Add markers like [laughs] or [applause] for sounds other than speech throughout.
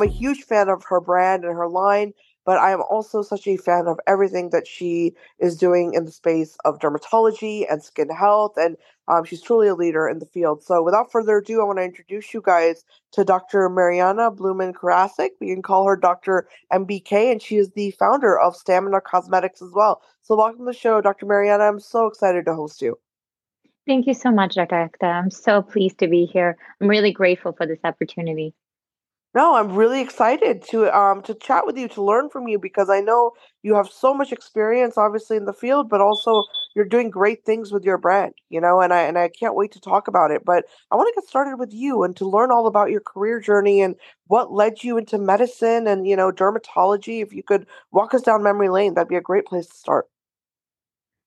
I'm a huge fan of her brand and her line, but I am also such a fan of everything that she is doing in the space of dermatology and skin health. And um, she's truly a leader in the field. So without further ado, I want to introduce you guys to Dr. Mariana Blyumin Karasik. We can call her Dr. MBK, and she is the founder of Stamina Cosmetics as well. So welcome to the show, Dr. Mariana. I'm so excited to host you. Thank you so much, Dr. Akhtar. I'm so pleased to be here. I'm really grateful for this opportunity. No, I'm really excited to um to chat with you to learn from you because I know you have so much experience obviously in the field but also you're doing great things with your brand, you know, and I and I can't wait to talk about it. But I want to get started with you and to learn all about your career journey and what led you into medicine and, you know, dermatology. If you could walk us down memory lane, that'd be a great place to start.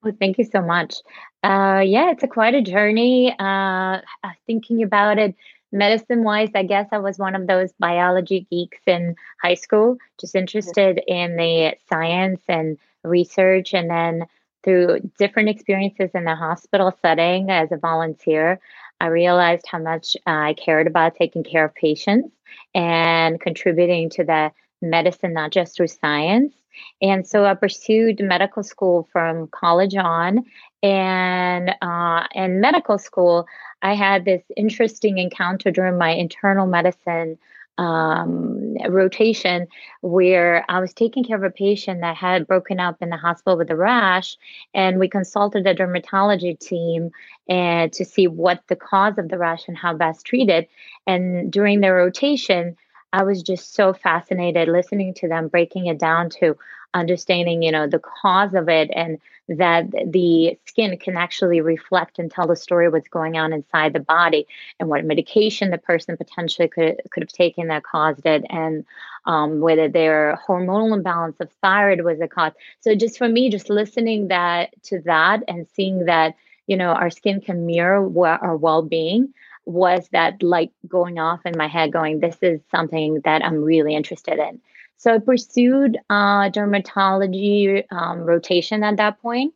Well, thank you so much. Uh, yeah, it's a quite a journey. Uh, thinking about it, medicine wise, I guess I was one of those biology geeks in high school, just interested in the science and research. And then through different experiences in the hospital setting as a volunteer, I realized how much uh, I cared about taking care of patients and contributing to the medicine, not just through science. And so I pursued medical school from college on. And uh, in medical school, I had this interesting encounter during my internal medicine um, rotation where I was taking care of a patient that had broken up in the hospital with a rash, and we consulted a dermatology team and to see what the cause of the rash and how best treat it. And during the rotation, I was just so fascinated listening to them breaking it down to understanding, you know, the cause of it and that the skin can actually reflect and tell the story what's going on inside the body and what medication the person potentially could could have taken that caused it and um, whether their hormonal imbalance of thyroid was a cause. So just for me, just listening that to that and seeing that you know our skin can mirror our well-being was that light going off in my head going this is something that i'm really interested in. So i pursued uh, dermatology um, rotation at that point.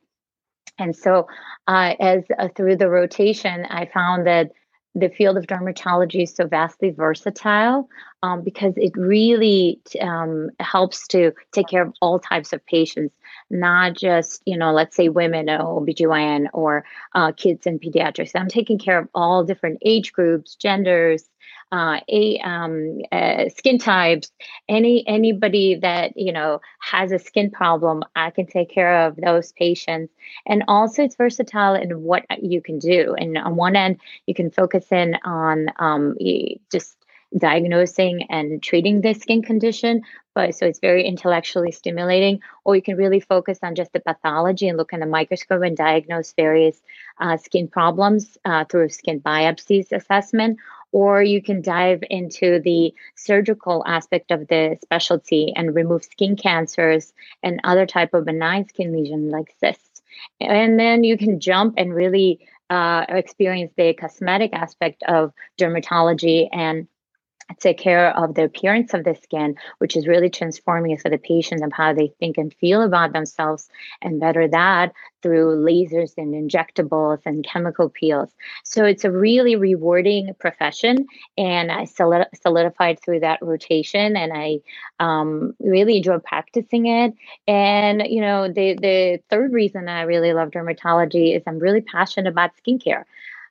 And so uh, as uh, through the rotation i found that the field of dermatology is so vastly versatile um, because it really um, helps to take care of all types of patients, not just, you know, let's say women or OBGYN or uh, kids and pediatrics. I'm taking care of all different age groups, genders, uh, a um, uh, skin types, any anybody that you know has a skin problem, I can take care of those patients. And also, it's versatile in what you can do. And on one end, you can focus in on um, just diagnosing and treating the skin condition but so it's very intellectually stimulating or you can really focus on just the pathology and look in the microscope and diagnose various uh, skin problems uh, through skin biopsies assessment or you can dive into the surgical aspect of the specialty and remove skin cancers and other type of benign skin lesion like cysts. And then you can jump and really uh, experience the cosmetic aspect of dermatology and take care of the appearance of the skin, which is really transforming for the patient of how they think and feel about themselves, and better that through lasers and injectables and chemical peels. So it's a really rewarding profession, and I solidified through that rotation, and I um, really enjoy practicing it. And you know, the the third reason I really love dermatology is I'm really passionate about skincare.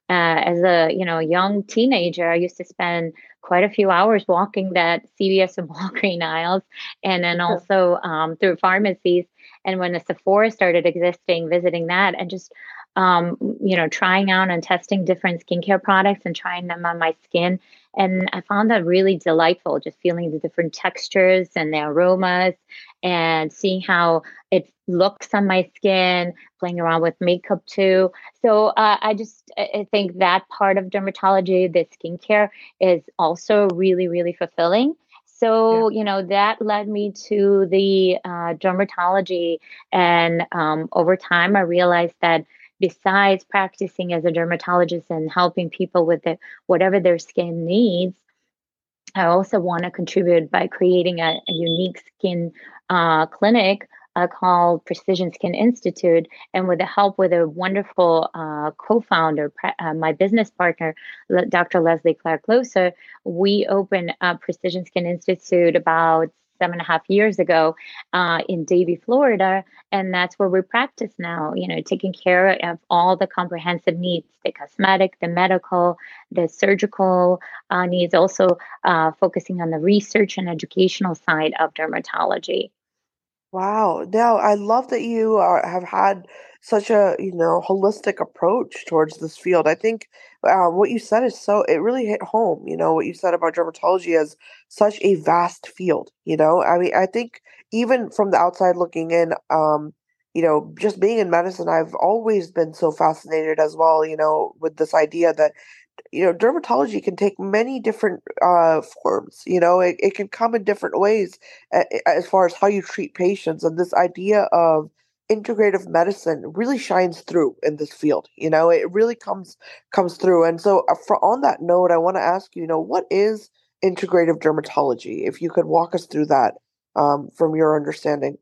Uh, as a you know young teenager, I used to spend quite a few hours walking that CVS and [laughs] Walgreens aisles, and then also um, through pharmacies. And when the Sephora started existing, visiting that and just um, you know trying out and testing different skincare products and trying them on my skin. And I found that really delightful, just feeling the different textures and the aromas and seeing how it looks on my skin, playing around with makeup too. So uh, I just I think that part of dermatology, the skincare, is also really really fulfilling. So yeah. you know that led me to the uh, dermatology, and um, over time I realized that besides practicing as a dermatologist and helping people with the, whatever their skin needs, I also want to contribute by creating a, a unique skin uh, clinic uh, called Precision Skin Institute. And with the help with a wonderful uh, co founder, uh, my business partner, Dr. Leslie Clark Losa, we opened Precision Skin Institute about seven and a half years ago uh, in Davie, Florida. And that's where we practice now, you know, taking care of all the comprehensive needs the cosmetic, the medical, the surgical uh, needs, also uh, focusing on the research and educational side of dermatology. Wow. Now, I love that you uh, have had such a, you know, holistic approach towards this field. I think uh, what you said is so, it really hit home, you know, what you said about dermatology as such a vast field, you know? I mean, I think even from the outside looking in, um, you know, just being in medicine, I've always been so fascinated as well, you know, with this idea that you know dermatology can take many different uh, forms you know it, it can come in different ways as far as how you treat patients and this idea of integrative medicine really shines through in this field you know it really comes comes through and so uh, for on that note i want to ask you, you know what is integrative dermatology? If you could walk us through that um, from your understanding.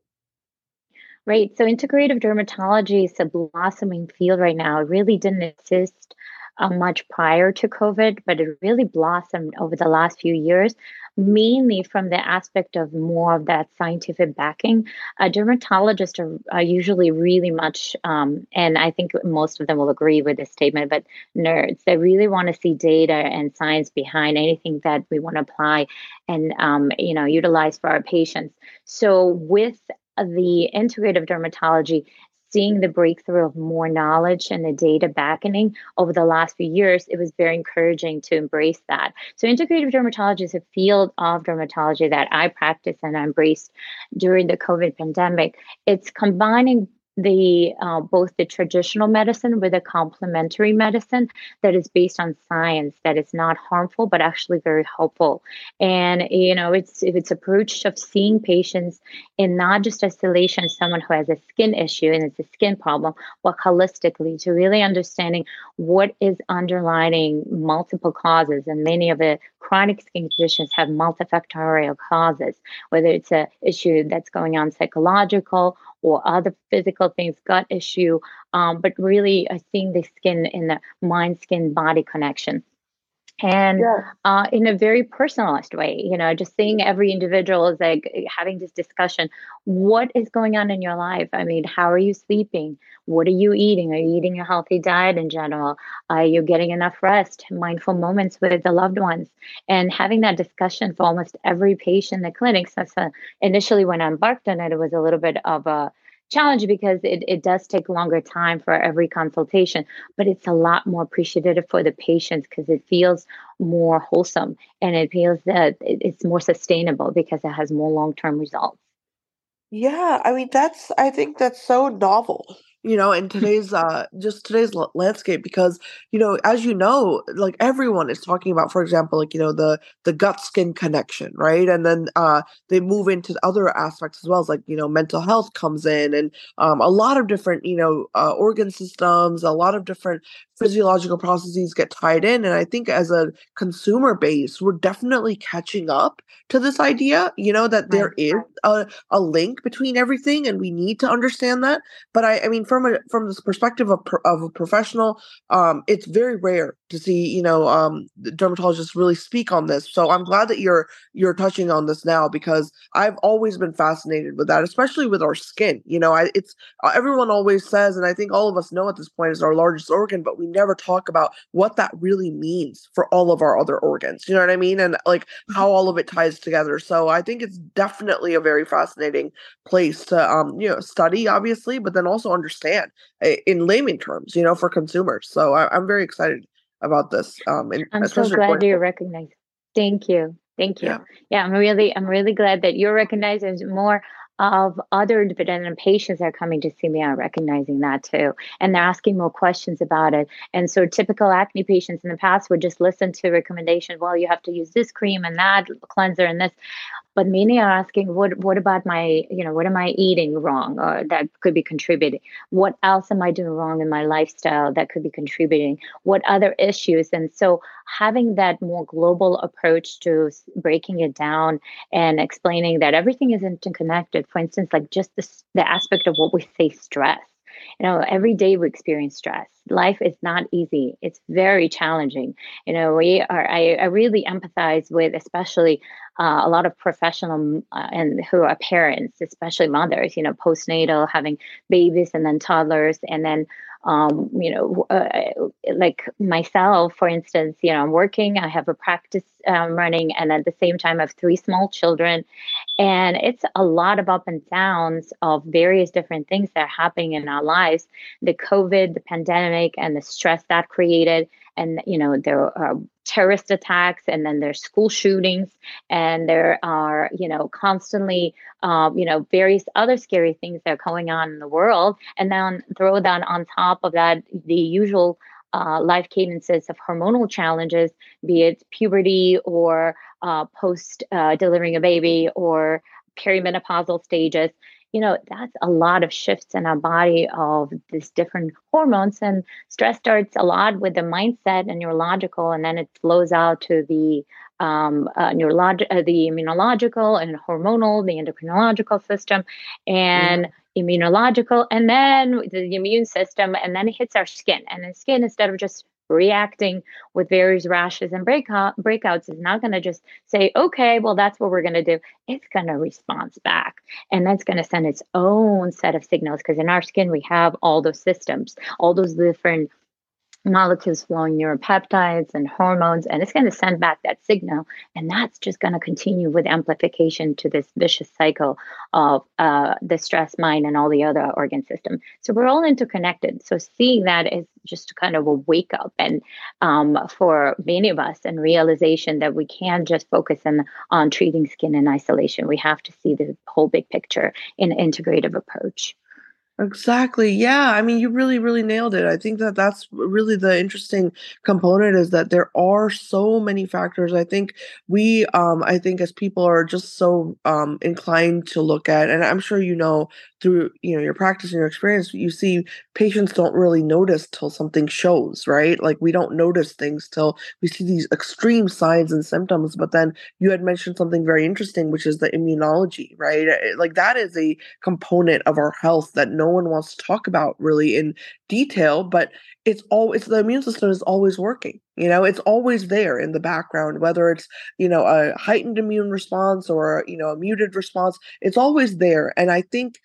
Right so integrative dermatology is a blossoming field right now it really didn't exist uh, much prior to COVID, but it really blossomed over the last few years, mainly from the aspect of more of that scientific backing. Uh, dermatologists are, are, usually really much, um, and I think most of them will agree with this statement, but nerds. They really want to see data and science behind anything that we want to apply and um, you know utilize for our patients. So with the integrative dermatology, seeing the breakthrough of more knowledge and the data backing over the last few years, it was very encouraging to embrace that. So, integrative dermatology is a field of dermatology that I practice and embraced during the COVID pandemic. It's combining the uh, both the traditional medicine with a complementary medicine that is based on science that is not harmful but actually very helpful. And you know it's if it's approach of seeing patients in not just isolation someone who has a skin issue and it's a skin problem but holistically to really understanding what is underlining multiple causes and many of the chronic skin conditions have multifactorial causes whether it's a issue that's going on psychological or other physical things, gut issue, um, but really uh, seeing the skin in the mind skin body connection and yeah. uh, in a very personalized way you know just seeing every individual is like having this discussion. What is going on in your life? I mean how are you sleeping? What are you eating? Are you eating a healthy diet in general? Are you getting enough rest mindful moments with the loved ones? And having that discussion for almost every patient in the clinic so, so initially when i embarked on it it was a little bit of a challenge because it, it does take longer time for every consultation, but it's a lot more appreciative for the patients because it feels more wholesome and it feels that it's more sustainable because it has more long term results. Yeah, I mean that's I think that's so novel you know in today's uh just today's landscape because you know as you know like everyone is talking about for example like you know the the gut skin connection right? And then uh they move into other aspects as well as like you know mental health comes in and um a lot of different you know uh, organ systems a lot of different physiological processes get tied in. And i think as a consumer base we're definitely catching up to this idea you know that there is a, a link between everything and we need to understand that. But i i mean from a from this perspective of, of a professional um it's very rare to see you know um dermatologists really speak on this. So i'm glad that you're you're touching on this now because i've always been fascinated with that especially with our skin. You know I, it's uh, everyone always says and i think all of us know at this point is our largest organ but we never talk about what that really means for all of our other organs. You know what i mean? And like mm-hmm. how all of it ties together. So i think it's definitely a very fascinating place to um you know study obviously but then also understand eh, in layman terms you know for consumers so I, i'm very excited about this. Um, and I'm so glad you recognize. Thank you, thank you. Yeah. yeah, I'm really, I'm really glad that you're recognizing more of other independent patients that are coming to see me are recognizing that too and they're asking more questions about it and so typical acne patients in the past would just listen to recommendation well you have to use this cream and that cleanser and this but many are asking what what about my you know what am i eating wrong or that could be contributing? What else am i doing wrong in my lifestyle that could be contributing? What other issues? And so having that more global approach to breaking it down and explaining that everything is interconnected for instance like just the, the aspect of what we say stress. You know every day we experience stress. Life is not easy. It's very challenging. You know we are i, I really empathize with especially uh, a lot of professional uh, and who are parents especially mothers you know postnatal having babies and then toddlers and then um, you know, uh, like myself, for instance, you know, I'm working, I have a practice um, running, and at the same time, I have three small children. And it's a lot of up and downs of various different things that are happening in our lives the COVID, the pandemic, and the stress that created and you know there are terrorist attacks and then there's school shootings and there are you know constantly um, you know various other scary things that are going on in the world. And then throw that on top of that the usual uh, life cadences of hormonal challenges be it puberty or uh, post uh, delivering a baby or perimenopausal stages you know that's a lot of shifts in our body of these different hormones and stress starts a lot with the mindset and neurological and then it flows out to the um, uh, neurolog- uh, the immunological and hormonal the endocrinological system and mm-hmm. immunological and then the immune system and then it hits our skin and the skin instead of just reacting with various rashes and breakout breakouts is not going to just say okay well that's what we're going to do. It's going to respond back and that's going to send its own set of signals because in our skin we have all those systems all those different molecules flowing neuropeptides and hormones, and it's going to send back that signal. And that's just going to continue with amplification to this vicious cycle of uh, the stress mind and all the other organ system. So we're all interconnected. So seeing that is just kind of a wake up and um, for many of us and realization that we can't just focus in, on treating skin in isolation. We have to see the whole big picture in an integrative approach. Exactly. Yeah. I mean, you really, really nailed it. I think that that's really the interesting component is that there are so many factors. I think we, um, I think as people are just so um, inclined to look at, and I'm sure you know through you know your practice and your experience, you see patients don't really notice till something shows, right? Like we don't notice things till we see these extreme signs and symptoms. But then you had mentioned something very interesting, which is the immunology, right? Eh, like that is a component of our health that no one wants to talk about really in detail, but it's always the immune system is always working. You know, it's always there in the background, whether it's, you know, a heightened immune response or, you know, a muted response, it's always there. And I think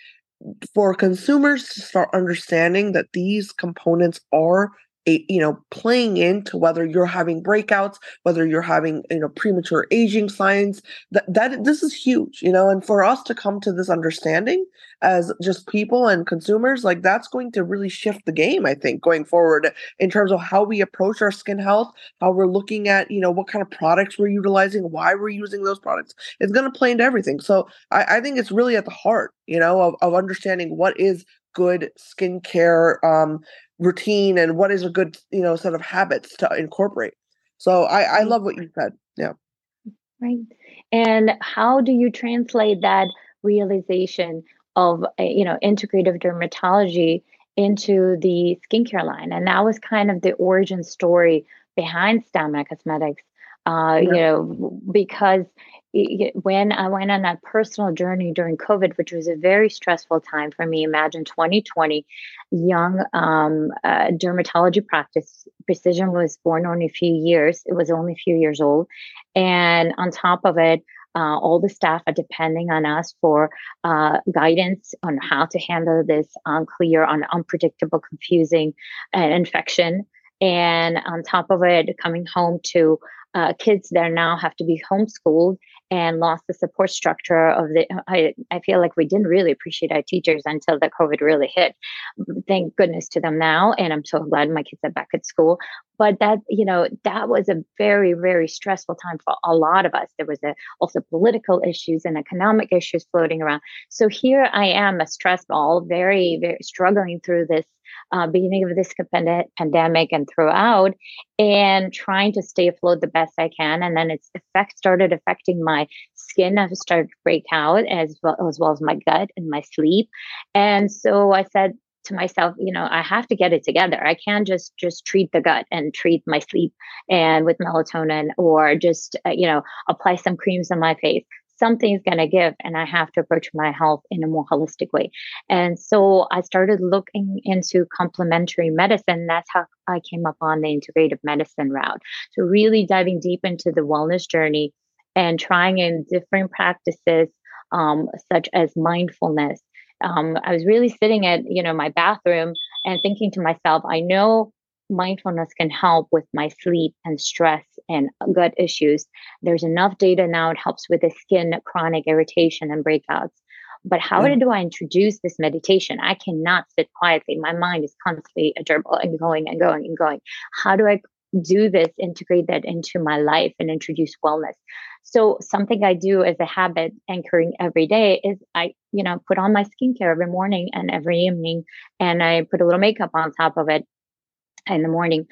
mm, for consumers to start understanding that these components are you know playing into whether you're having breakouts whether you're having you know premature aging signs that that this is huge you know and for us to come to this understanding as just people and consumers like that's going to really shift the game i think going forward in terms of how we approach our skin health how we're looking at you know what kind of products we're utilizing why we're using those products. It's going to play into everything. So I, I think it's really at the heart you know of, of understanding what is good skincare um, routine and what is a good you know set of habits to incorporate. So i i love what you said. Yeah. Right. And how do you translate that realization of eh, you know integrative dermatology into the skincare line? And that was kind of the origin story behind Stamina Cosmetics uh, yeah. you know because when I went on that personal journey during COVID, which was a very stressful time for me, imagine 2020, young um, uh, dermatology practice. Precision was born only a few years. It was only a few years old. And on top of it, uh, all the staff are depending on us for uh, guidance on how to handle this unclear, un- unpredictable, confusing uh, infection. And on top of it, coming home to uh, kids that now have to be homeschooled and lost the support structure of the I, I feel like we didn't really appreciate our teachers until the covid really hit. Thank goodness to them now and i'm so glad my kids are back at school. But that you know that was a very very stressful time for a lot of us. There was a, also political issues and economic issues floating around. So here i am a stress ball very very struggling through this uh, beginning of this pandemic and throughout, and trying to stay afloat the best I can. And then its effect started affecting my skin. I started to break out as well as well as my gut and my sleep. And so I said, to myself you know i have to get it together i can't just just treat the gut and treat my sleep and with melatonin or just uh, you know apply some creams on my face something's going to give and i have to approach my health in a more holistic way. And so i started looking into complementary medicine. That's how i came up on the integrative medicine route. So really diving deep into the wellness journey and trying in different practices um, such as mindfulness. Um, I was really sitting at you know my bathroom and thinking to myself, I know mindfulness can help with my sleep and stress and gut issues. There's enough data now; it helps with the skin chronic irritation and breakouts. But how yeah. do I introduce this meditation? I cannot sit quietly. My mind is constantly a gerbil and going and going and going. How do I do this, integrate that into my life and introduce wellness. So something I do as a habit anchoring every day is I, you know, put on my skincare every morning and every evening and I put a little makeup on top of it in the morning.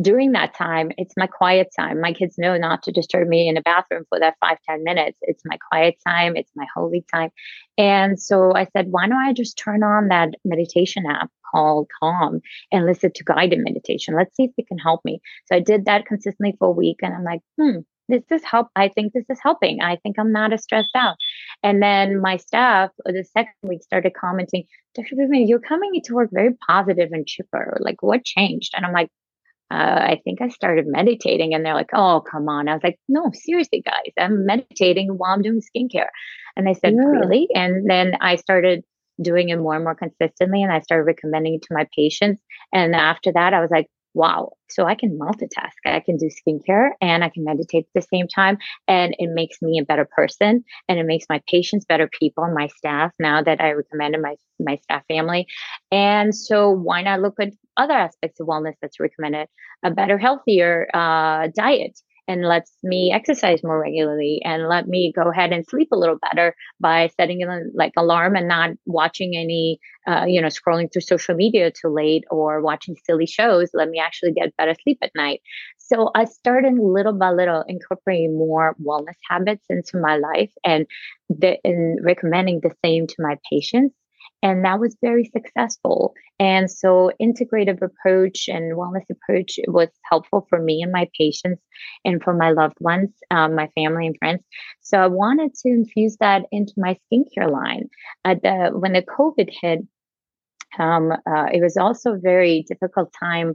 During that time, it's my quiet time. My kids know not to disturb me in the bathroom for that five ten minutes. It's my quiet time. It's my holy time. And so I said, why don't I just turn on that meditation app called Calm and listen to guided meditation. Let's see if it can help me. So I did that consistently for a week and I'm like, hmm, this is help. I think this is helping. I think I'm not as stressed out. And then my staff, uh, the second week, started commenting, Dr. Bhumi, you're coming into work very positive and chipper. Like, what changed? And I'm like, uh, I think I started meditating. And they're like, oh, come on. I was like, no, seriously, guys, I'm meditating while I'm doing skincare. And they said, yeah. really? And then I started doing it more and more consistently. And I started recommending it to my patients. And after that, I was like, wow, so I can multitask. I can do skincare and I can meditate at the same time. And it makes me a better person and it makes my patients better people, my staff, now that I recommended my, my staff family. And so why not look at other aspects of wellness that's recommended? A better, healthier uh, diet and lets me exercise more regularly and let me go ahead and sleep a little better by setting a like alarm and not watching any uh, you know scrolling through social media too late or watching silly shows. Let me actually get better sleep at night. So i started little by little incorporating more wellness habits into my life and the, and recommending the same to my patients and that was very successful. And so integrative approach and wellness approach was helpful for me and my patients and for my loved ones um, my family and friends. So i wanted to infuse that into my skincare line. At the when the covid hit um, uh, it was also a very difficult time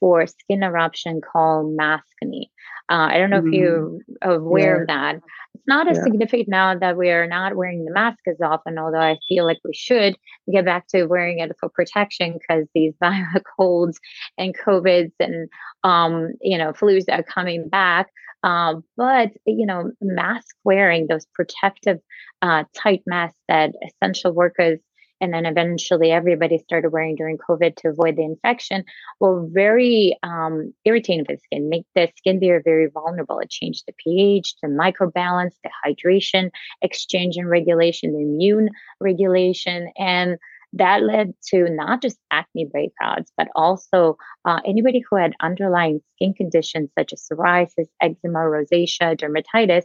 for skin eruption called maskne uh, I don't know mm-hmm. if you're aware yeah. of that. It's not as yeah. significant now that we are not wearing the mask as often, although I feel like we should get back to wearing it for protection because these [laughs] viral colds and COVIDs and um, you know flus are coming back. Um, but you know, mask wearing, those protective uh, tight masks that essential workers and then eventually everybody started wearing during COVID to avoid the infection, were very um, irritating for the skin, make the skin barrier very vulnerable. It changed the pH, the microbalance, the hydration, exchange and regulation, the immune regulation, and that led to not just acne breakouts, but also uh, anybody who had underlying skin conditions such as psoriasis, eczema, rosacea, dermatitis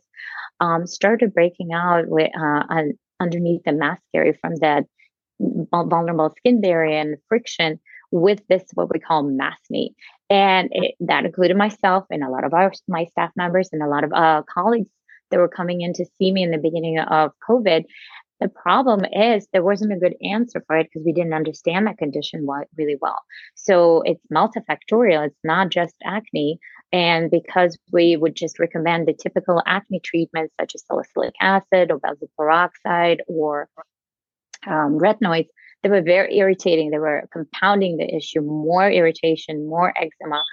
um, started breaking out with, uh, underneath the mask from that vulnerable skin barrier and friction with this what we call maskne and it, that included myself and a lot of our my staff members and a lot of uh, colleagues that were coming in to see me in the beginning of covid. The problem is there wasn't a good answer for it because we didn't understand that condition really well. So it's multifactorial it's not just acne. And because we would just recommend the typical acne treatments such as salicylic acid or benzoyl peroxide or um, retinoids, they were very irritating. They were compounding the issue, more irritation, more eczema.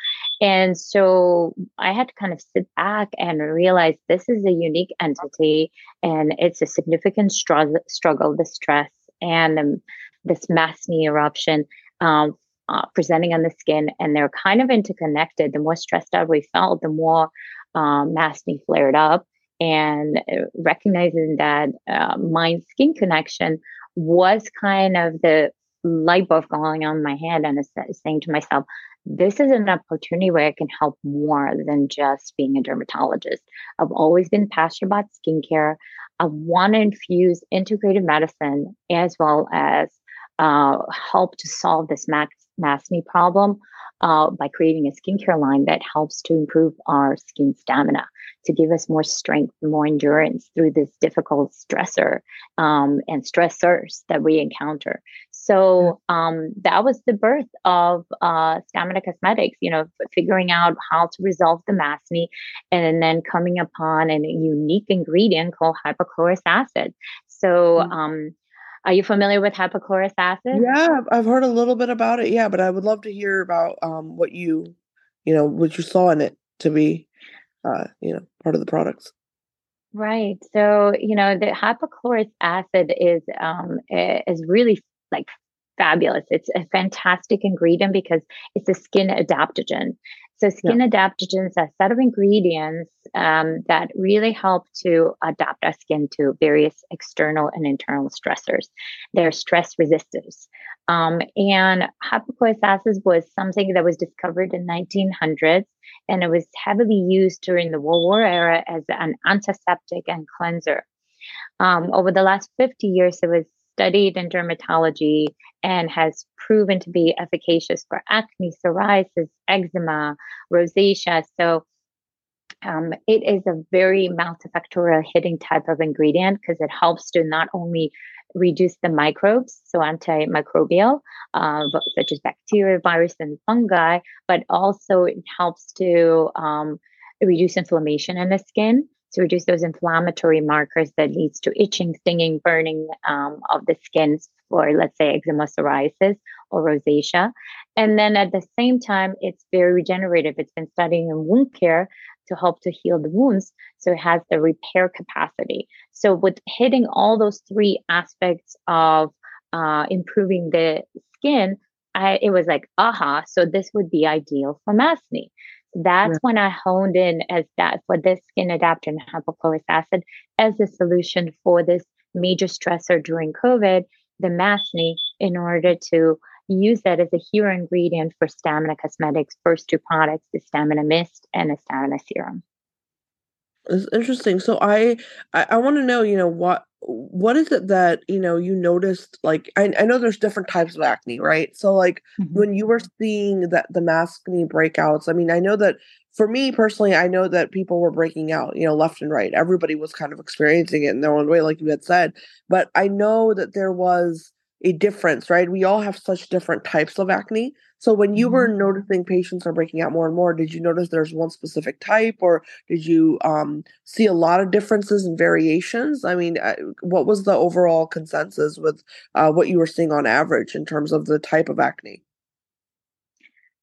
And so I had to kind of sit back and realize this is a unique entity and it's a significant struggle, struggle the stress and um, this maskne eruption um, uh, presenting on the skin. And they're kind of interconnected. The more stressed out we felt, the more um, maskne flared up. And uh, recognizing that uh, mind skin connection was kind of the light bulb going on my head and saying to myself, this is an opportunity where I can help more than just being a dermatologist. I've always been passionate about skincare. I want to infuse integrative medicine as well as uh, help to solve this max acne problem uh, by creating a skincare line that helps to improve our skin stamina, to give us more strength, more endurance through this difficult stressor um, and stressors that we encounter. So um, that was the birth of uh, Stamina Cosmetics, you know, figuring out how to resolve the acne and then coming upon a unique ingredient called hypochlorous acid. So, mm. um, are you familiar with hypochlorous acid? Yeah, I've heard a little bit about it. Yeah, but I would love to hear about um, what you, you know, what you saw in it to be, uh, you know, part of the products. Right. So, you know, the hypochlorous acid is um, is really like fabulous. It's a fantastic ingredient because it's a skin adaptogen. So, skin yeah. adaptogens are a set of ingredients um, that really help to adapt our skin to various external and internal stressors. They're stress resistors. Um, and hypochlorous acid was something that was discovered in 1900s, and it was heavily used during the World War era as an antiseptic and cleanser. Um, over the last 50 years, it was studied in dermatology and has proven to be efficacious for acne, psoriasis, eczema, rosacea. So um, it is a very multifactorial hitting type of ingredient because it helps to not only reduce the microbes, so antimicrobial, uh, such as bacteria, virus, and fungi, but also it helps to um, reduce inflammation in the skin to reduce those inflammatory markers that leads to itching, stinging, burning um, of the skin for, let's say, eczema, psoriasis, or rosacea. And then at the same time, it's very regenerative. It's been studying in wound care to help to heal the wounds. So it has the repair capacity. So with hitting all those three aspects of uh, improving the skin, I, it was like, aha, so this would be ideal for acne. That's yeah. when I honed in as that for this skin adaptant hypochlorous acid as a solution for this major stressor during COVID, the acne, in order to use that as a hero ingredient for Stamina Cosmetics' first two products, the Stamina Mist and the Stamina Serum. It's interesting. So I I, I want to know, you know, what what is it that you know you noticed like I, I know there's different types of acne right? So like mm-hmm. when you were seeing that the acne breakouts i mean i know that for me personally i know that people were breaking out you know left and right. Everybody was kind of experiencing it in their own way like you had said. But i know that there was a difference right we all have such different types of acne so when you were mm-hmm. noticing patients are breaking out more and more, did you notice there's one specific type, or did you um, see a lot of differences and variations? I mean, uh, what was the overall consensus with uh, what you were seeing on average in terms of the type of acne?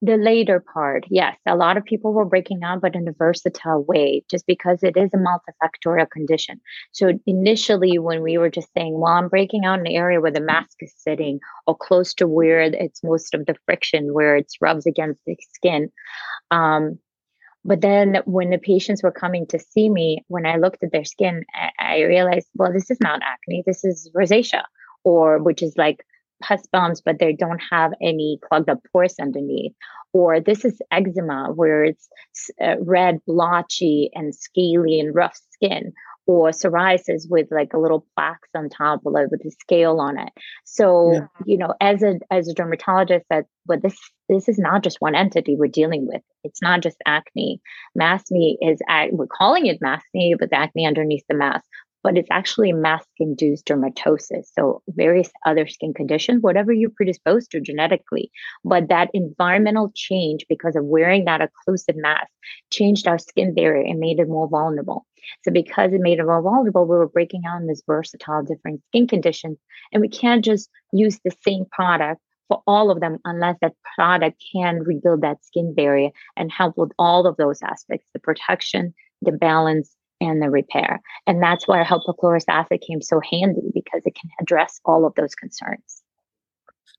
The later part, yes, a lot of people were breaking out, but in a versatile way, just because it is a multifactorial condition. So initially, when we were just saying, well, I'm breaking out in an area where the mask is sitting or close to where it's most of the friction, where it rubs against the skin. Um, but then when the patients were coming to see me, when I looked at their skin, I, I realized, well, this is not acne, this is rosacea, or which is like pus bumps, but they don't have any clogged up pores underneath. Or this is eczema, where it's uh, red, blotchy, and scaly and rough skin. Or psoriasis with like a little plaques on top, like with a scale on it. So yeah. you know, as a as a dermatologist, that but this this is not just one entity we're dealing with. It's not just acne. Maskne is we're calling it maskne, but the acne underneath the mask but it's actually mask induced dermatosis. So, various other skin conditions, whatever you're predisposed to genetically. But that environmental change, because of wearing that occlusive mask, changed our skin barrier and made it more vulnerable. So, because it made it more vulnerable, we were breaking out in this versatile different skin conditions. And we can't just use the same product for all of them unless that product can rebuild that skin barrier and help with all of those aspects the protection, the balance, and the repair. And that's where hypochlorous acid came so handy because it can address all of those concerns.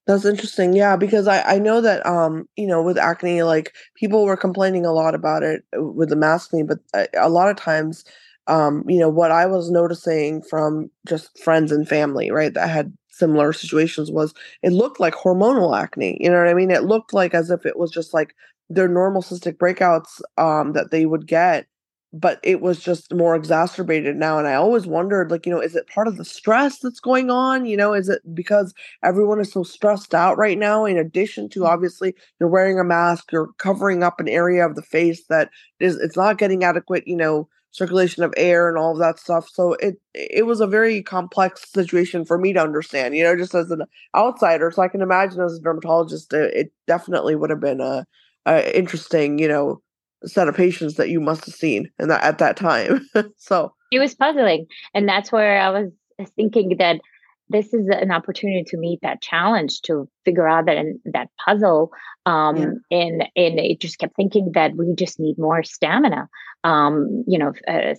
That's interesting. Yeah, because I, I know that um you know with acne like people were complaining a lot about it uh, with the maskne, but uh, a lot of times um, you know, what I was noticing from just friends and family, right, that had similar situations was it looked like hormonal acne. You know what I mean? It looked like as if it was just like their normal cystic breakouts um, that they would get but it was just more exacerbated now and i always wondered like you know is it part of the stress that's going on you know is it because everyone is so stressed out right now in addition to mm. obviously you're wearing a mask you're covering up an area of the face that is it's not getting adequate you know circulation of air and all of that stuff so it it was a very complex situation for me to understand you know just as an outsider so i can imagine as a dermatologist it, it definitely would have been a, a interesting you know set of patients that you must have seen and that at that time. [laughs] so it was puzzling. And that's where I was thinking that this is an opportunity to meet that challenge to figure out that that puzzle um, yeah. and and it just kept thinking that we just need more stamina um, you know uh,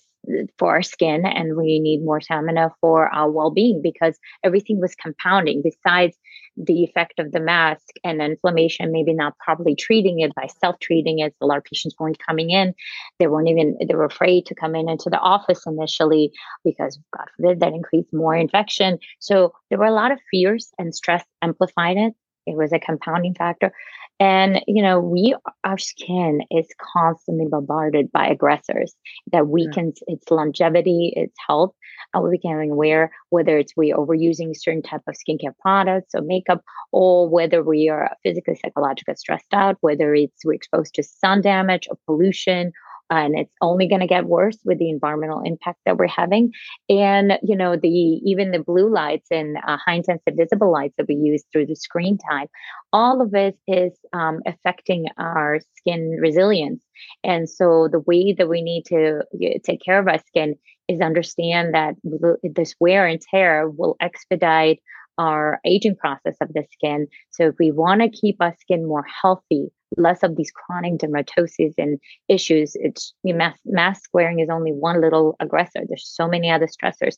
for our skin and we need more stamina for our well-being because everything was compounding besides the effect of the mask and inflammation, maybe not properly treating it by self-treating it. A lot of patients weren't coming in. They weren't even they were afraid to come in into the office initially because God forbid that increased more infection. So there were a lot of fears and stress amplified it. It was a compounding factor. And, you know, we, our skin is constantly bombarded by aggressors that weakens yeah. its longevity, its health. And we're becoming aware whether it's we overusing certain type of skincare products or makeup, or whether we are physically, psychologically stressed out, whether it's we're exposed to sun damage or pollution and it's only going to get worse with the environmental impact that we're having and you know the even the blue lights and uh, high intensity visible lights that we use through the screen time all of it is um, affecting our skin resilience and so the way that we need to take care of our skin is understand that this wear and tear will expedite our aging process of the skin. So if we want to keep our skin more healthy, less of these chronic dermatoses and issues, it's you know, mask, mask wearing is only one little aggressor. There's so many other stressors,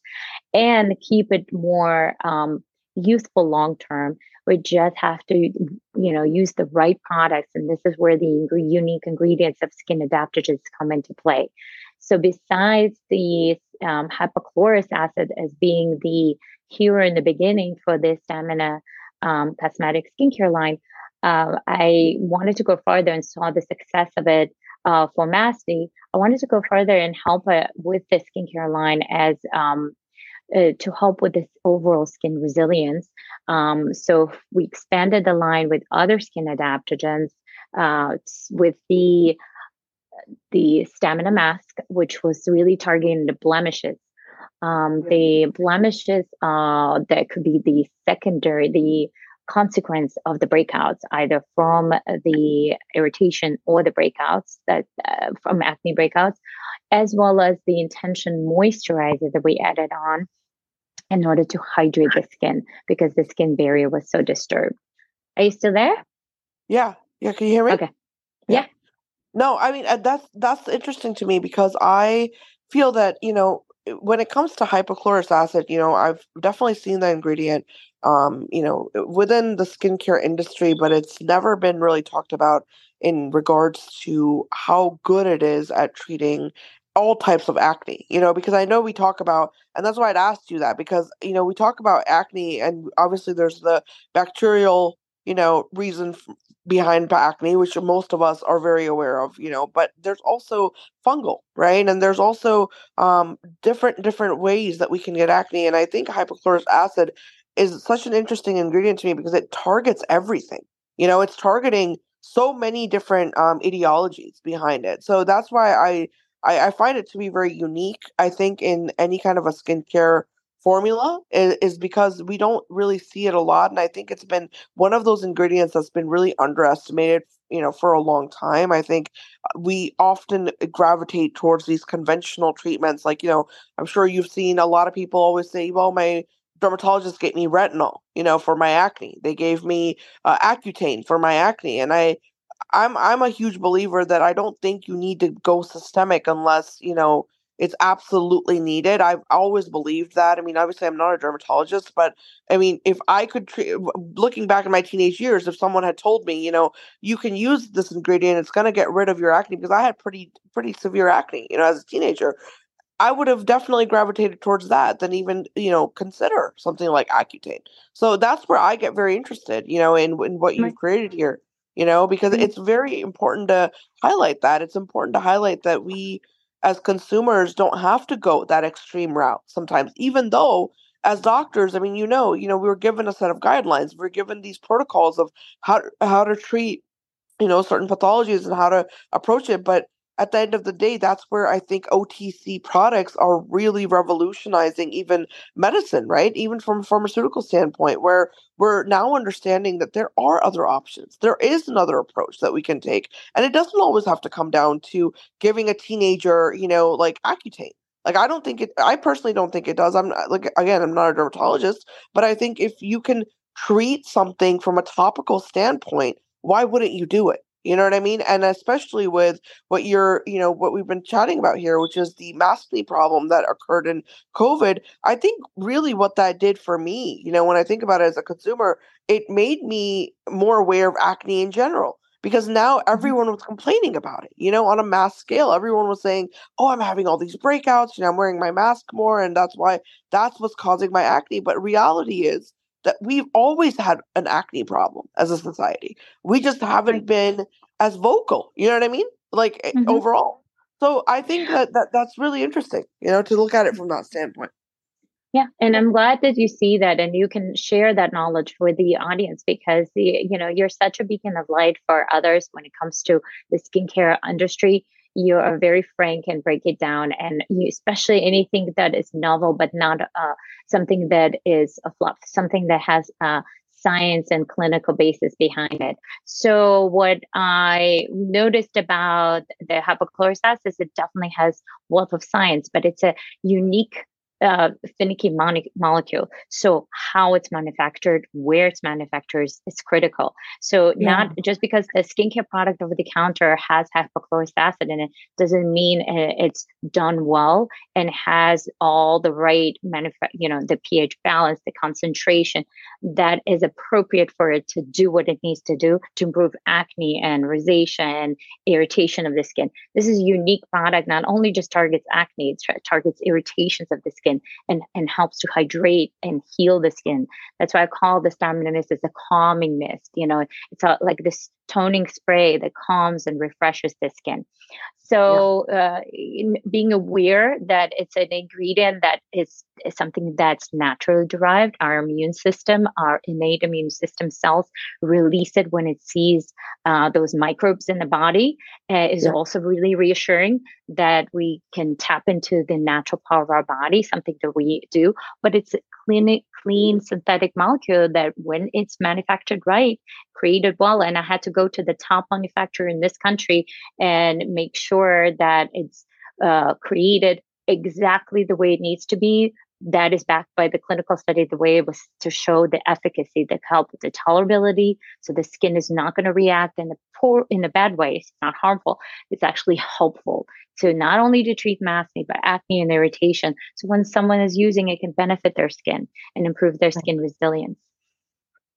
and keep it more um, youthful long term. We just have to, you know, use the right products, and this is where the unique ingredients of skin adaptogens come into play. So besides the um, hypochlorous acid as being the hero in the beginning for this Stamina um, cosmetic skincare line, uh, I wanted to go further and saw the success of it uh, for maskne. I wanted to go further and help uh, with the skincare line as um, uh, to help with this overall skin resilience. Um, so we expanded the line with other skin adaptogens, uh, with the the stamina mask, which was really targeting the blemishes. Um, the blemishes uh, that could be the secondary, the consequence of the breakouts, either from the irritation or the breakouts that uh, from acne breakouts, as well as the intention moisturizer that we added on in order to hydrate the skin because the skin barrier was so disturbed. Are you still there? Yeah. Yeah. Can you hear me? Okay. yeah. yeah. No, I mean uh, that's that's interesting to me because I feel that you know when it comes to hypochlorous acid, you know I've definitely seen the ingredient, um, you know, within the skincare industry, but it's never been really talked about in regards to how good it is at treating all types of acne, you know, because I know we talk about, and that's why I'd asked you that because, you know, we talk about acne and obviously there's the bacterial, you know, reason behind acne, which most of us are very aware of, you know, but there's also fungal, right? And there's also um, different different ways that we can get acne. And I think hypochlorous acid is such an interesting ingredient to me because it targets everything. You know, it's targeting so many different um, etiologies behind it. So that's why I, I I find it to be very unique. I think in any kind of a skincare formula is, is, because we don't really see it a lot and i think it's been one of those ingredients that's been really underestimated you know for a long time. I think uh, we often gravitate towards these conventional treatments like you know i'm sure you've seen a lot of people always say well my dermatologist gave me retinol you know for my acne. They gave me uh, accutane for my acne. And i i'm i'm a huge believer that i don't think you need to go systemic unless you know it's absolutely needed. I've always believed that. I mean, obviously, I'm not a dermatologist, but I mean, if I could, treat, looking back in my teenage years, if someone had told me, you know, you can use this ingredient, it's going to get rid of your acne, because I had pretty, pretty severe acne, you know, as a teenager. I would have definitely gravitated towards that than even, you know, consider something like Accutane. So that's where I get very interested, you know, in, in what you've created here, you know, because Mhm. it's very important to highlight that. It's important to highlight that we as consumers don't have to go that extreme route sometimes, even though as doctors, I mean, you know, you know, we were given a set of guidelines, we we're given these protocols of how how to treat you know certain pathologies and how to approach it but at the end of the day that's where i think otc products are really revolutionizing even medicine right? Even from a pharmaceutical standpoint where we're now understanding that there are other options. There is another approach that we can take and it doesn't always have to come down to giving a teenager you know like accutane. Like i don't think it i personally don't think it does. I'm like again i'm not a dermatologist but i think if you can treat something from a topical standpoint why wouldn't you do it? You know what I mean? And especially with what you're, you know, what we've been chatting about here, which is the maskne problem that occurred in COVID. I think really what that did for me, you know, when I think about it as a consumer, it made me more aware of acne in general because now Mhm. everyone was complaining about it, you know, on a mass scale. Everyone was saying, oh, I'm having all these breakouts, you know, I'm wearing my mask more, and that's why that's what's causing my acne. But reality is, that we've always had an acne problem as a society. We just haven't been as vocal. You know what I mean? Like eh, Mhm. overall. So I think that, that that's really interesting, you know, to look at it from that standpoint. Yeah, and I'm glad that you see that and you can share that knowledge with the audience because the, you know you're such a beacon of light for others when it comes to the skincare industry. You are very frank and break it down, and you, especially anything that is novel but not uh, something that is a fluff, something that has uh, science and clinical basis behind it. So what I noticed about the hypochlorous acid is it definitely has wealth of science, but it's a unique uh, finicky mone- molecule. So how it's manufactured, where it's manufactured is, critical. So Yeah. not just because a skincare product over the counter has hypochlorous acid in it doesn't mean it's done well and has all the right manufa- you know the pH balance, the concentration that is appropriate for it to do what it needs to do to improve acne and rosacea and irritation of the skin. This is a unique product, not only just targets acne, it targets irritations of the skin and, and helps to hydrate and heal the skin. That's why I call the stamina mist as a calming mist. You know, it's a, like this toning spray that calms and refreshes the skin. So, uh, in being aware that it's an ingredient that is, is something that's naturally derived, our immune system, our innate immune system cells release it when it sees uh, those microbes in the body, uh, is Yeah. also really reassuring that we can tap into the natural power of our body, something that we do. But it's clean, clean synthetic molecule that, when it's manufactured right, created well. And I had to go to the top manufacturer in this country and make sure that it's uh, created exactly the way it needs to be. That is backed by the clinical study, the way it was to show the efficacy the help with the tolerability. So the skin is not going to react in the poor, in a bad way. It's not harmful. It's actually helpful So not only to treat acne, but acne and irritation. So when someone is using it, can benefit their skin and improve their skin resilience.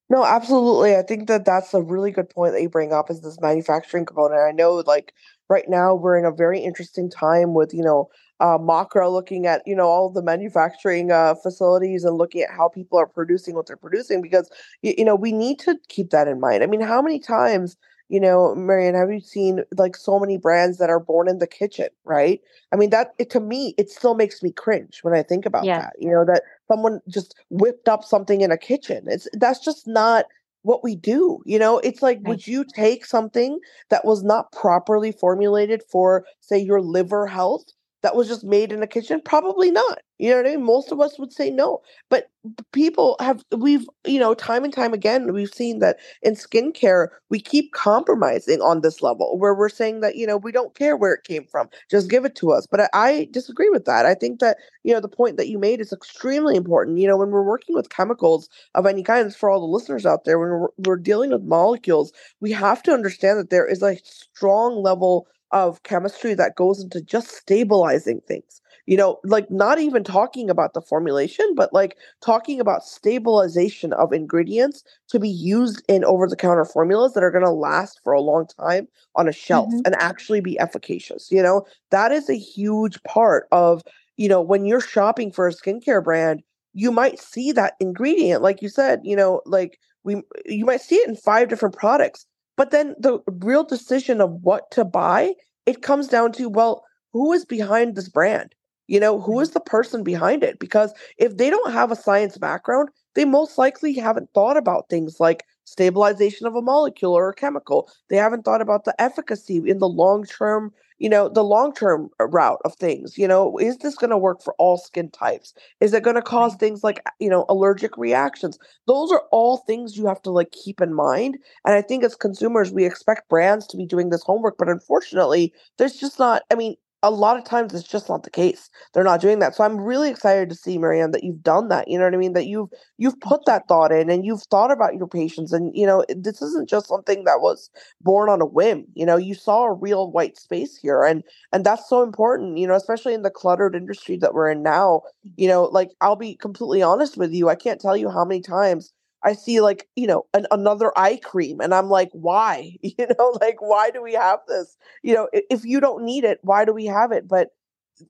No, absolutely. I think that that's a really good point that you bring up is this manufacturing component. I know, like right now, we're in a very interesting time with you know uh, MoCRA looking at you know all the manufacturing uh, facilities and looking at how people are producing what they're producing because you, you know we need to keep that in mind. I mean, how many times you know, Marianne, have you seen like so many brands that are born in the kitchen, right? I mean, that it, to me, it still makes me cringe when I think about Yes. that. You know, that someone just whipped up something in a kitchen. It's that's just not what we do. You know, it's like, Right. would you take something that was not properly formulated for, say, your liver health? That was just made in a kitchen? Probably not. You know what I mean? Most of us would say no. But people have, we've, you know, time and time again, we've seen that in skincare, we keep compromising on this level where we're saying that, you know, we don't care where it came from, just give it to us. But I, I disagree with that. I think that, you know, the point that you made is extremely important. You know, when we're working with chemicals of any kind, for all the listeners out there, when we're, we're dealing with molecules, we have to understand that there is a strong level of chemistry that goes into just stabilizing things. You know, like not even talking about the formulation, but like talking about stabilization of ingredients to be used in over the counter formulas that are going to last for a long time on a shelf Mhm. and actually be efficacious. You know, that is a huge part of you know, when you're shopping for a skincare brand, you might see that ingredient, like you said, you know, like we, you might see it in five different products, but then the real decision of what to buy, it comes down to, well, who is behind this brand? You know, who mm-hmm. is the person behind it? Because if they don't have a science background, they most likely haven't thought about things like stabilization of a molecule or a chemical. They haven't thought about the efficacy in the long term, you know, the long term uh, route of things. You know, is this going to work for all skin types? Is it going to cause things like, you know, allergic reactions? Those are all things you have to like keep in mind. And I think as consumers, we expect brands to be doing this homework, but unfortunately, there's just not, I mean, a lot of times it's just not the case. They're not doing that. So I'm really excited to see Marianne that you've done that. You know what I mean? That you've you've put that thought in and you've thought about your patients and you know, this isn't just something that was born on a whim. You know, you saw a real white space here and and that's so important, you know, especially in the cluttered industry that we're in now. You know, like I'll be completely honest with you. I can't tell you how many times I see like, you know, an, another eye cream and I'm like, why? [laughs] You know, like why do we have this? You know, if, if you don't need it, why do we have it? But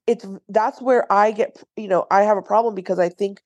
it's that's where I get, you know, I have a problem because I think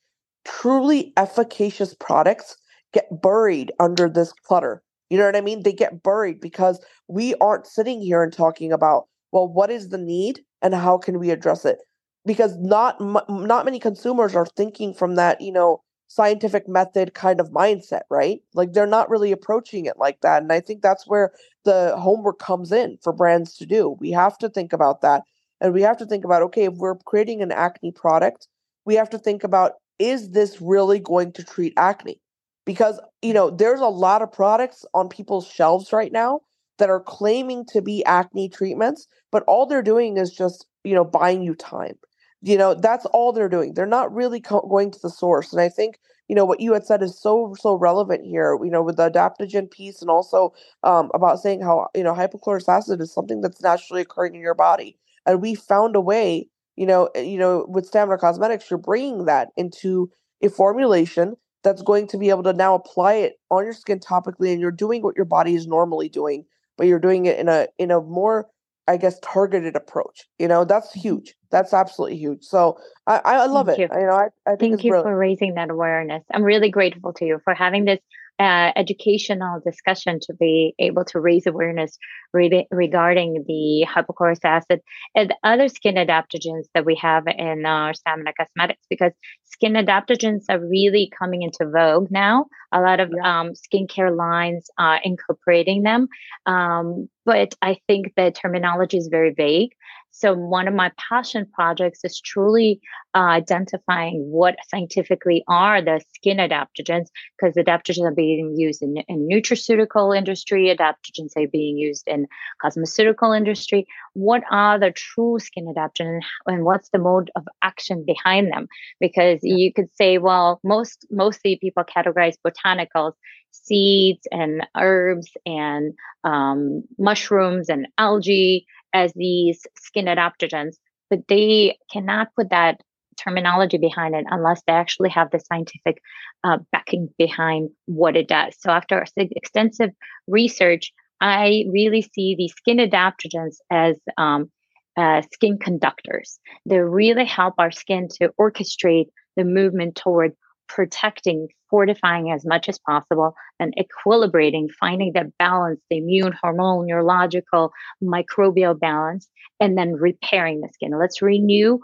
truly efficacious products get buried under this clutter. You know what I mean? They get buried because we aren't sitting here and talking about, well, what is the need and how can we address it? Because not not many consumers are thinking from that, you know, scientific method kind of mindset, right? Like they're not really approaching it like that. And I think that's where the homework comes in for brands to do. We have to think about that. And we have to think about okay, if we're creating an acne product, we have to think about is this really going to treat acne? Because, you know, there's a lot of products on people's shelves right now that are claiming to be acne treatments, but all they're doing is just, you know, buying you time you know that's all they're doing. They're not really co- going to the source and i think you know what you had said is so so relevant here you know with the adaptogen piece and also um, about saying how you know hypochlorous acid is something that's naturally occurring in your body and we found a way you know eh, you know with stamina cosmetics you're bringing that into a formulation that's going to be able to now apply it on your skin topically and you're doing what your body is normally doing but you're doing it in a in a more I guess targeted approach. You know, that's mm-hmm. huge. That's absolutely huge. So I, I love Thank it. You. you. know, I, I think Thank you brilliant. for raising that awareness. I'm really grateful to you for having this uh, educational discussion to be able to raise awareness re- regarding the hypochlorous acid and other skin adaptogens that we have in our stamina cosmetics because skin adaptogens are really coming into vogue now. A lot of um, skincare lines are incorporating them. Um, but i think the terminology is very vague so, one of my passion projects is truly uh, identifying what scientifically are the skin adaptogens, because adaptogens are being used in, in nutraceutical industry, adaptogens are being used in cosmeceutical industry. What are the true skin adaptogens, and what's the mode of action behind them? Because you could say, well, most mostly people categorize botanicals seeds and herbs and um, mushrooms and algae as these skin adaptogens, but they cannot put that terminology behind it unless they actually have the scientific uh, backing behind what it does. So after extensive research, I really see these skin adaptogens as um, uh, skin conductors. They really help our skin to orchestrate the movement toward protecting, fortifying as much as possible, and equilibrating, finding that balance, the immune, hormonal, neurological, microbial balance, and then repairing the skin. Let's renew,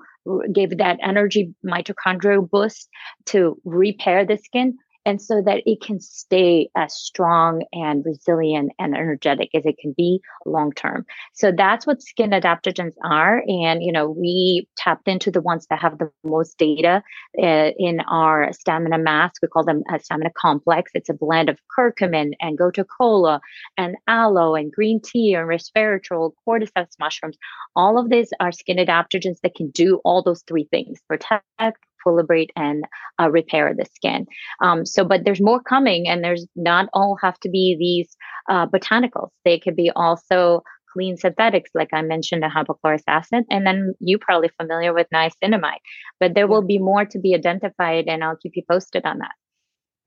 give that energy mitochondrial boost to repair the skin and so that it can stay as strong and resilient and energetic as it can be long term so that's what skin adaptogens are. And you know we tapped into the ones that have the most data uh, in our stamina mask. We call them a stamina complex. It's a blend of curcumin and gotu kola and aloe and green tea and resveratrol cordyceps mushrooms. All of these are skin adaptogens that can do all those three things protect equilibrate and uh, repair the skin. Um, so, but there's more coming, and there's not all have to be these uh, botanicals. They could be also clean synthetics, like I mentioned, the hypochlorous acid, and then you probably familiar with niacinamide. But there will be more to be identified, and I'll keep you posted on that.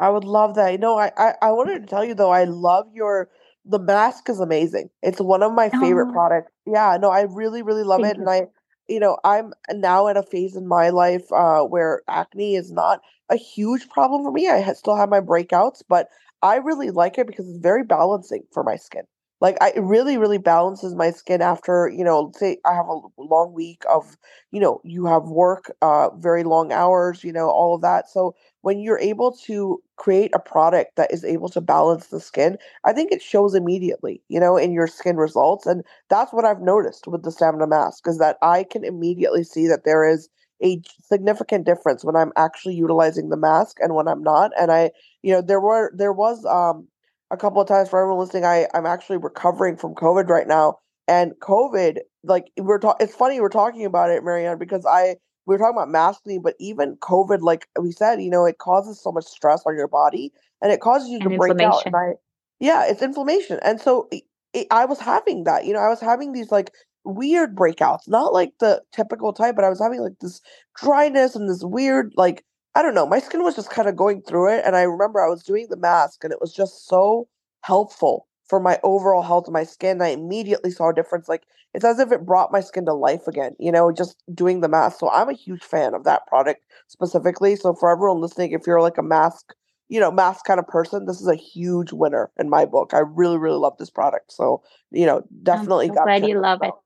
I would love that. You know, I, I, I wanted to tell you though, I love your the mask is amazing. It's one of my favorite oh. products. Yeah, no, I really, really love Thank it. You. And I you know, I'm now at a phase in my life uh, where acne is not a huge problem for me. I ha- still have my breakouts, but I really like it because it's very balancing for my skin. Like I it really, really balances my skin after, you know, say I have a long week of, you know, you have work, uh, very long hours, you know, all of that. So when you're able to create a product that is able to balance the skin, I think it shows immediately, you know, in your skin results. And that's what I've noticed with the stamina mask is that I can immediately see that there is a significant difference when I'm actually utilizing the mask and when I'm not. And I, you know, there were there was um a couple of times for everyone listening, I I'm actually recovering from COVID right now. And COVID, like we're talking, it's funny we're talking about it, Marianne, because I we were talking about masking, but even COVID, like we said, you know, it causes so much stress on your body and it causes you and to break out. And. I, yeah, it's inflammation. And so it, it, I was having that, you know, I was having these like weird breakouts, not like the typical type, but I was having like this dryness and this weird, like, I don't know, my skin was just kind of going through it. And I remember I was doing the mask and it was just so helpful for my overall health of my skin. I immediately saw a difference. Like, it's as if it brought my skin to life again, you know, just doing the mask. So I'm a huge fan of that product specifically. So for everyone listening, if you're like a mask, you know, mask kind of person, this is a huge winner in my book. I really, really love this product. So, you know, I'm definitely so got glad you love it. out.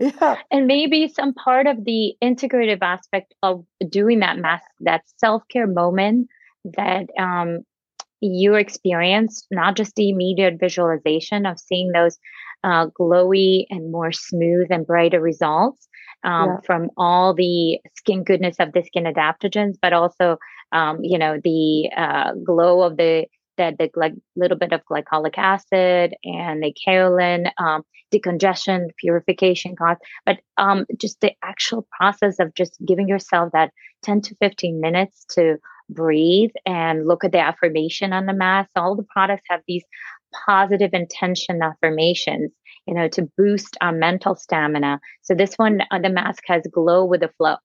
Yeah. And maybe some part of the integrative aspect of doing that mass, that self care moment that um, you experienced, not just the immediate visualization of seeing those uh, glowy and more smooth and brighter results um, Yeah. from all the skin goodness of the skin adaptogens, but also, um, you know, the uh, glow of the that the like little bit of glycolic acid and the kaolin, um, decongestion, purification cost, but um, just the actual process of just giving yourself that 10 to 15 minutes to breathe and look at the affirmation on the mask. All the products have these positive intention affirmations, you know, to boost our mental stamina. So this one, uh, the mask has glow with the flow.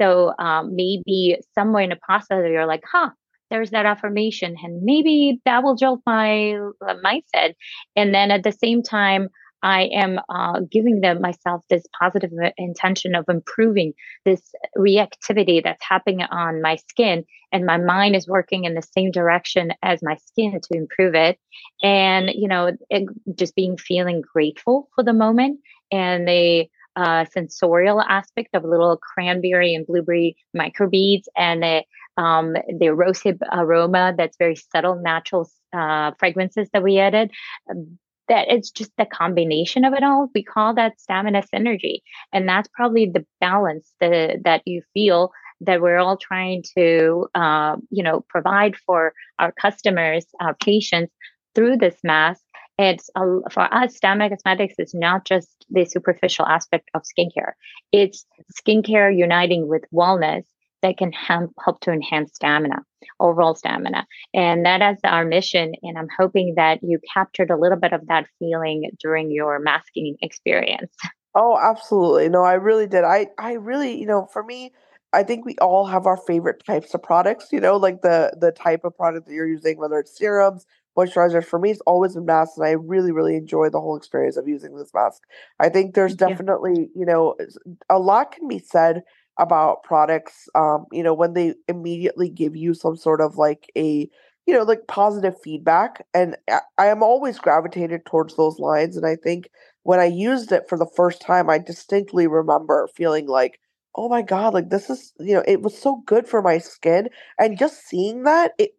So um, maybe somewhere in the process, you're like, huh, there's that affirmation, and maybe that will jolt my uh, mindset. And then at the same time, I am uh, giving them myself this positive uh, intention of improving this reactivity that's happening on my skin, and my mind is working in the same direction as my skin to improve it. And you know, it, just being feeling grateful for the moment and the uh, sensorial aspect of little cranberry and blueberry microbeads and the um, the rosehip aroma that's very subtle, natural uh, fragrances that we added. um, That it's just the combination of it all. We call that stamina synergy, and that's probably the balance that that you feel that we're all trying to, uh, you know, provide for our customers, our patients through this mask. It's a, for us, Stamina Cosmetics is not just the superficial aspect of skincare. It's skincare uniting with wellness that can help, help to enhance stamina, overall stamina. And that is our mission. And I'm hoping that you captured a little bit of that feeling during your masking experience. Oh, absolutely. No, I really did. I I really, you know, for me, I think we all have our favorite types of products, you know, like the the type of product that you're using, whether it's serums, moisturizers. For me, it's always a mask, and I really, really enjoy the whole experience of using this mask. I think there's definitely, you know, a lot can be said about products, um, you know, when they immediately give you some sort of like a, you know, like positive feedback. And I am always gravitated towards those lines. And I think when I used it for the first time, I distinctly remember feeling like, oh my God, like this is, you know, it was so good for my skin. And just seeing that, it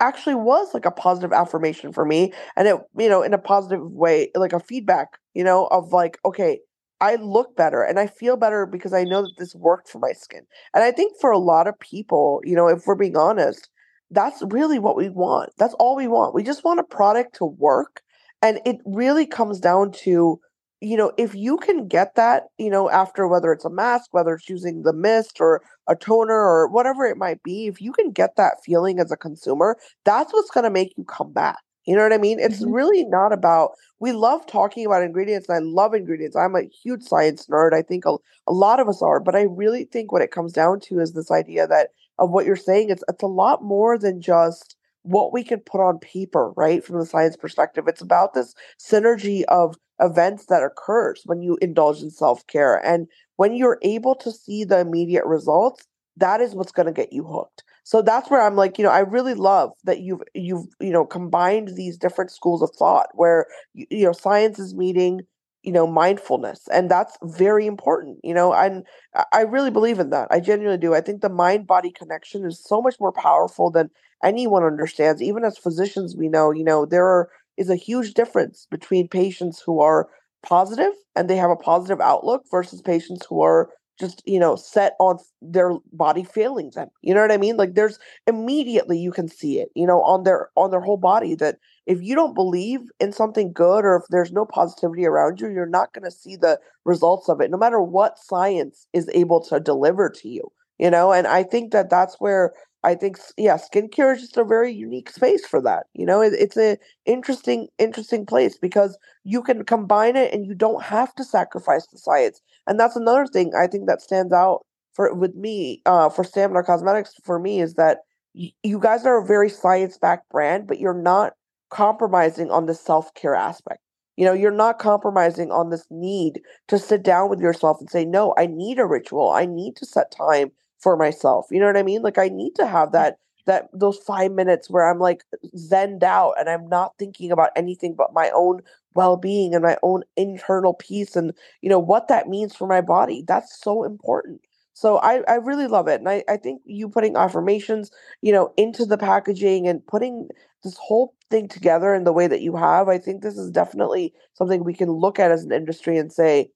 actually was like a positive affirmation for me. And it, you know, in a positive way, like a feedback, you know, of like, okay, I look better and I feel better because I know that this worked for my skin. And I think for a lot of people, you know, if we're being honest, that's really what we want. That's all we want. We just want a product to work. And it really comes down to, you know, if you can get that, you know, after whether it's a mask, whether it's using the mist or a toner or whatever it might be, if you can get that feeling as a consumer, that's what's going to make you come back. You know what I mean? It's Mhm. really not about, we love talking about ingredients and I love ingredients. I'm a huge science nerd. I think a, a lot of us are, but I really think what it comes down to is this idea that of what you're saying, it's it's a lot more than just what we can put on paper, right? From the science perspective. It's about this synergy of events that occurs when you indulge in self-care. And when you're able to see the immediate results, that is what's going to get you hooked. So that's where I'm like, you know, I really love that you've you've you know combined these different schools of thought where you, know science is meeting you know mindfulness and that's very important you know and i really believe in that i genuinely do i think the mind body connection is so much more powerful than anyone understands even as physicians we know you know there are, is a huge difference between patients who are positive and they have a positive outlook versus patients who are just you know set on their body failing them. You know what i mean? Like there's immediately you can see it you know on their on their whole body that if you don't believe in something good or if there's no positivity around you you're not going to see the results of it no matter what science is able to deliver to you you know? And i think that that's where I think yeah, skincare is just a very unique space for that. You know, it, it's a interesting interesting place because you can combine it and you don't have to sacrifice the science. And that's another thing I think that stands out for with me uh, for Stamina Cosmetics for me is that y- you guys are a very science backed brand, but you're not compromising on the self care aspect. You know, you're not compromising on this need to sit down with yourself and say, no, I need a ritual. I need to set time for myself. You know what I mean? Like I need to have that that those 5 minutes where I'm like zened out and I'm not thinking about anything but my own well-being and my own internal peace and you know what that means for my body. That's so important. So I, I really love it. And I, I think you putting affirmations, you know, into the packaging and putting this whole thing together in the way that you have, I think this is definitely something we can look at as an industry and say,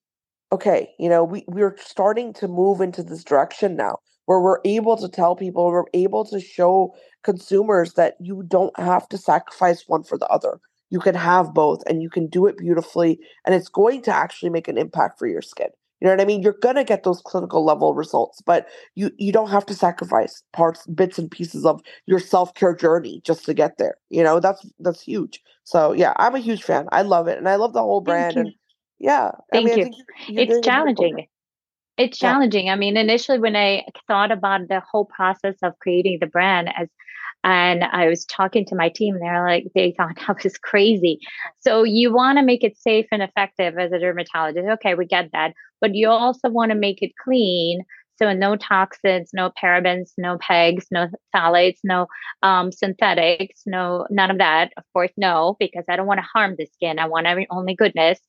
okay, you know, we, we're starting to move into this direction now where we're able to tell people, we're able to show consumers that you don't have to sacrifice one for the other. You can have both and you can do it beautifully, and it's going to actually make an impact for your skin. You know what I mean? You're gonna get those clinical level results, but you you don't have to sacrifice parts, bits and pieces of your self care journey just to get there. You know that's that's huge. So yeah, I'm a huge fan. I love it, and I love the whole brand. And yeah, thank I mean, you. It's challenging. It's challenging. Yeah. I mean, initially when I thought about the whole process of creating the brand as and I was talking to my team, they're like, they thought [laughs] I was crazy. So you want to make it safe and effective as a dermatologist. Okay, we get that. But you also want to make it clean. So no toxins, no parabens, no pegs, no phthalates, no um, synthetics, no none of that. Of course, no, because I don't want to harm the skin. I want every, only goodness.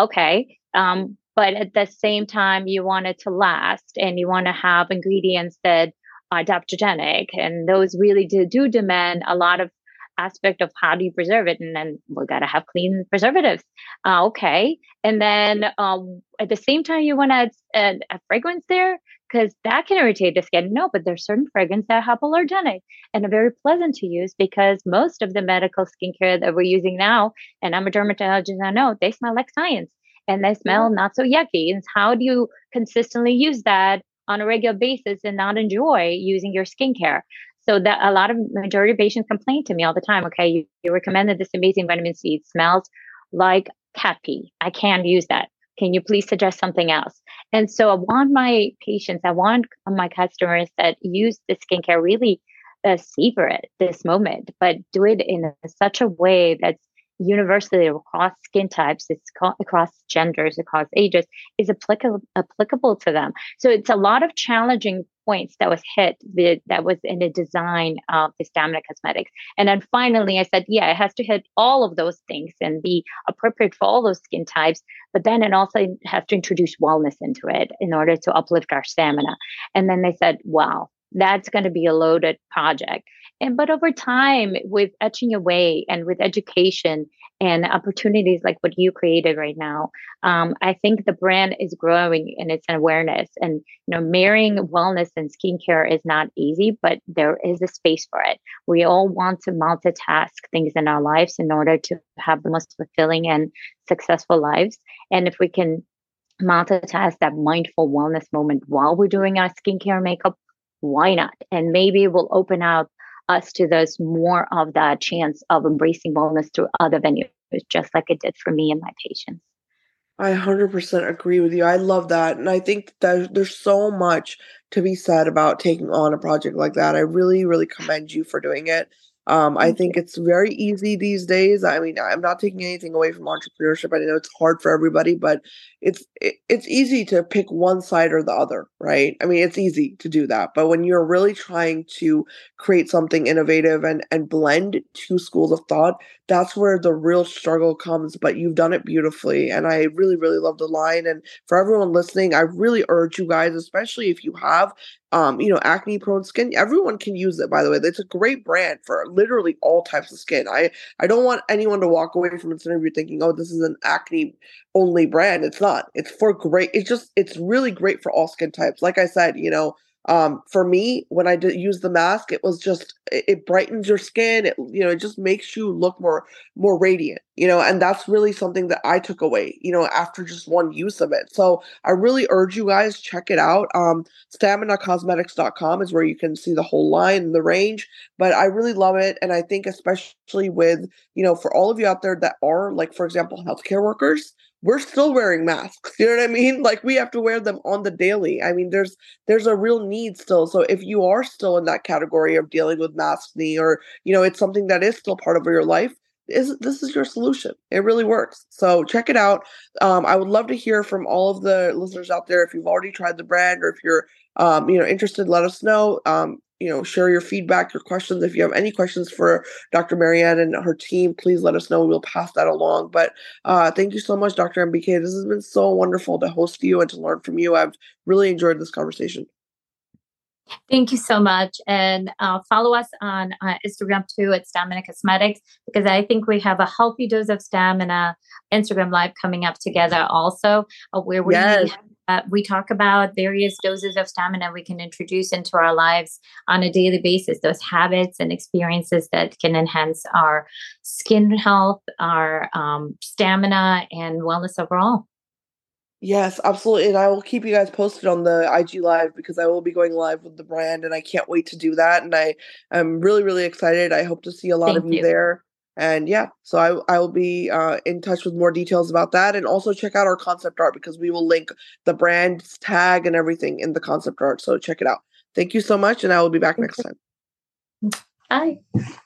Okay, um, but at the same time you want it to last and you want to have ingredients that are adaptogenic and those really do, do demand a lot of aspect of how do you preserve it and then we got to have clean preservatives. Uh, okay. And then um, at the same time you want to add a, fragrance there because that can irritate the skin. No but there's certain fragrances that are hypoallergenic and are very pleasant to use because most of the medical skincare that we're using now and i'm a dermatologist i know they smell like science and they smell not so yucky. And how do you consistently use that on a regular basis and not enjoy using your skincare? So that a lot of majority of patients complain to me all the time. Okay, you, you recommended this amazing vitamin C. It smells like cat pee. I can't use that. Can you please suggest something else? And so I want my patients, I want my customers that use the skincare really uh, savor it this moment, but do it in such a way that's universally across skin types, it's across genders, across ages, is applicable applicable to them. So it's a lot of challenging points that was hit the, that was in the design of the stamina cosmetics. And then finally, I said, yeah, it has to hit all of those things and be appropriate for all those skin types. But then it also has to introduce wellness into it in order to uplift our stamina. And then they said, wow, that's going to be a loaded project. And but over time, with etching away and with education and opportunities like what you created right now, um, I think the brand is growing in its awareness. And you know, marrying wellness and skincare is not easy, but there is a space for it. We all want to multitask things in our lives in order to have the most fulfilling and successful lives. And if we can multitask that mindful wellness moment while we're doing our skincare makeup, why not? And maybe it will open up us to those more of that chance of embracing wellness through other venues, just like it did for me and my patients. I 100% agree with you. I love that. And I think that there's so much to be said about taking on a project like that. I really, really commend you for doing it. Um, I think it's very easy these days. I mean, I'm not taking anything away from entrepreneurship. I know it's hard for everybody, but it's it, it's easy to pick one side or the other, right? I mean, it's easy to do that. But when you're really trying to create something innovative and and blend two schools of thought, that's where the real struggle comes. But you've done it beautifully, and I really really love the line. And for everyone listening, I really urge you guys, especially if you have um, you know, acne prone skin. Everyone can use it, by the way. It's a great brand for literally all types of skin. I I don't want anyone to walk away from this interview thinking, oh, this is an acne only brand. It's not. It's for great. It's just it's really great for all skin types. Like I said, you know, um, for me, when I did use the mask, it was just it, it, brightens your skin. It you know it just makes you look more more radiant. You know, and that's really something that I took away. You know, after just one use of it. So I really urge you guys check it out. Um, StaminaCosmetics.com is where you can see the whole line and the range. But I really love it, and I think especially with you know for all of you out there that are like for example healthcare workers we're still wearing masks [laughs] you know what i mean? Like we have to wear them on the daily. I mean there's there's a real need still. So if you are still in that category of dealing with maskne or you know it's something that is still part of your life is this is your solution. It really works. So check it out. Um, i would love to hear from all of the listeners out there. If you've already tried the brand or if you're um, you know interested let us know. Um, you know, share your feedback, your questions. If you have any questions for Dr. Marianne and her team, please let us know. We'll pass that along. But uh, thank you so much, Dr. MBK. This has been so wonderful to host you and to learn from you. I've really enjoyed this conversation. Thank you so much. And uh, follow us on uh, Instagram too at Stamina Cosmetics because I think we have a healthy dose of stamina Instagram Live coming up together also, uh, where we yes. Uh, we talk about various doses of stamina we can introduce into our lives on a daily basis, those habits and experiences that can enhance our skin health, our um, stamina, and wellness overall. Yes, absolutely. And I will keep you guys posted on the IG live because I will be going live with the brand and I can't wait to do that. And I am really, really excited. I hope to see a lot Thank of you, you there and yeah so i, I will be uh, in touch with more details about that. And also check out our concept art because we will link the brand's tag and everything in the concept art. So check it out. Thank you so much and i will be back next time. Bye